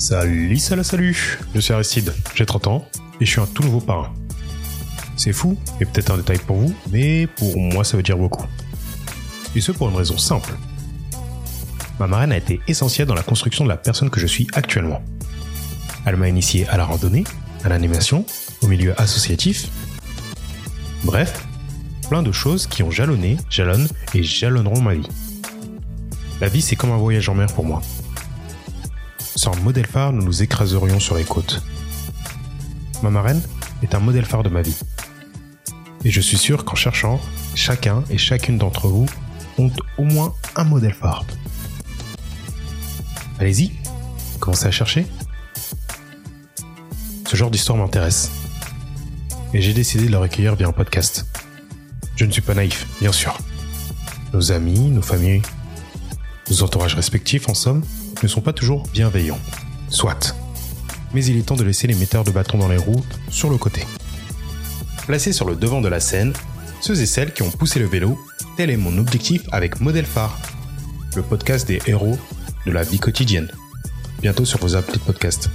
Salut, salut, salut Je suis Aristide, j'ai 30 ans et je suis un tout nouveau parrain. C'est fou, et peut-être un détail pour vous, mais pour moi ça veut dire beaucoup. Et ce pour une raison simple. Ma marraine a été essentielle dans la construction de la personne que je suis actuellement. Elle m'a initié à la randonnée, à l'animation, au milieu associatif. Bref, plein de choses qui ont jalonné, jalonnent et jalonneront ma vie. La vie c'est comme un voyage en mer pour moi. Sans modèle phare, nous nous écraserions sur les côtes. Ma marraine est un modèle phare de ma vie. Et je suis sûr qu'en cherchant, chacun et chacune d'entre vous ont au moins un modèle phare. Allez-y, commencez à chercher. Ce genre d'histoire m'intéresse. Et j'ai décidé de la recueillir via un podcast. Je ne suis pas naïf, bien sûr. Nos amis, nos familles, nos entourages respectifs, en somme, ne sont pas toujours bienveillants. Soit. Mais il est temps de laisser les metteurs de bâtons dans les roues sur le côté. Placés sur le devant de la scène, ceux et celles qui ont poussé le vélo, tel est mon objectif avec Modèle Phare, le podcast des héros de la vie quotidienne. Bientôt sur vos applis de podcast.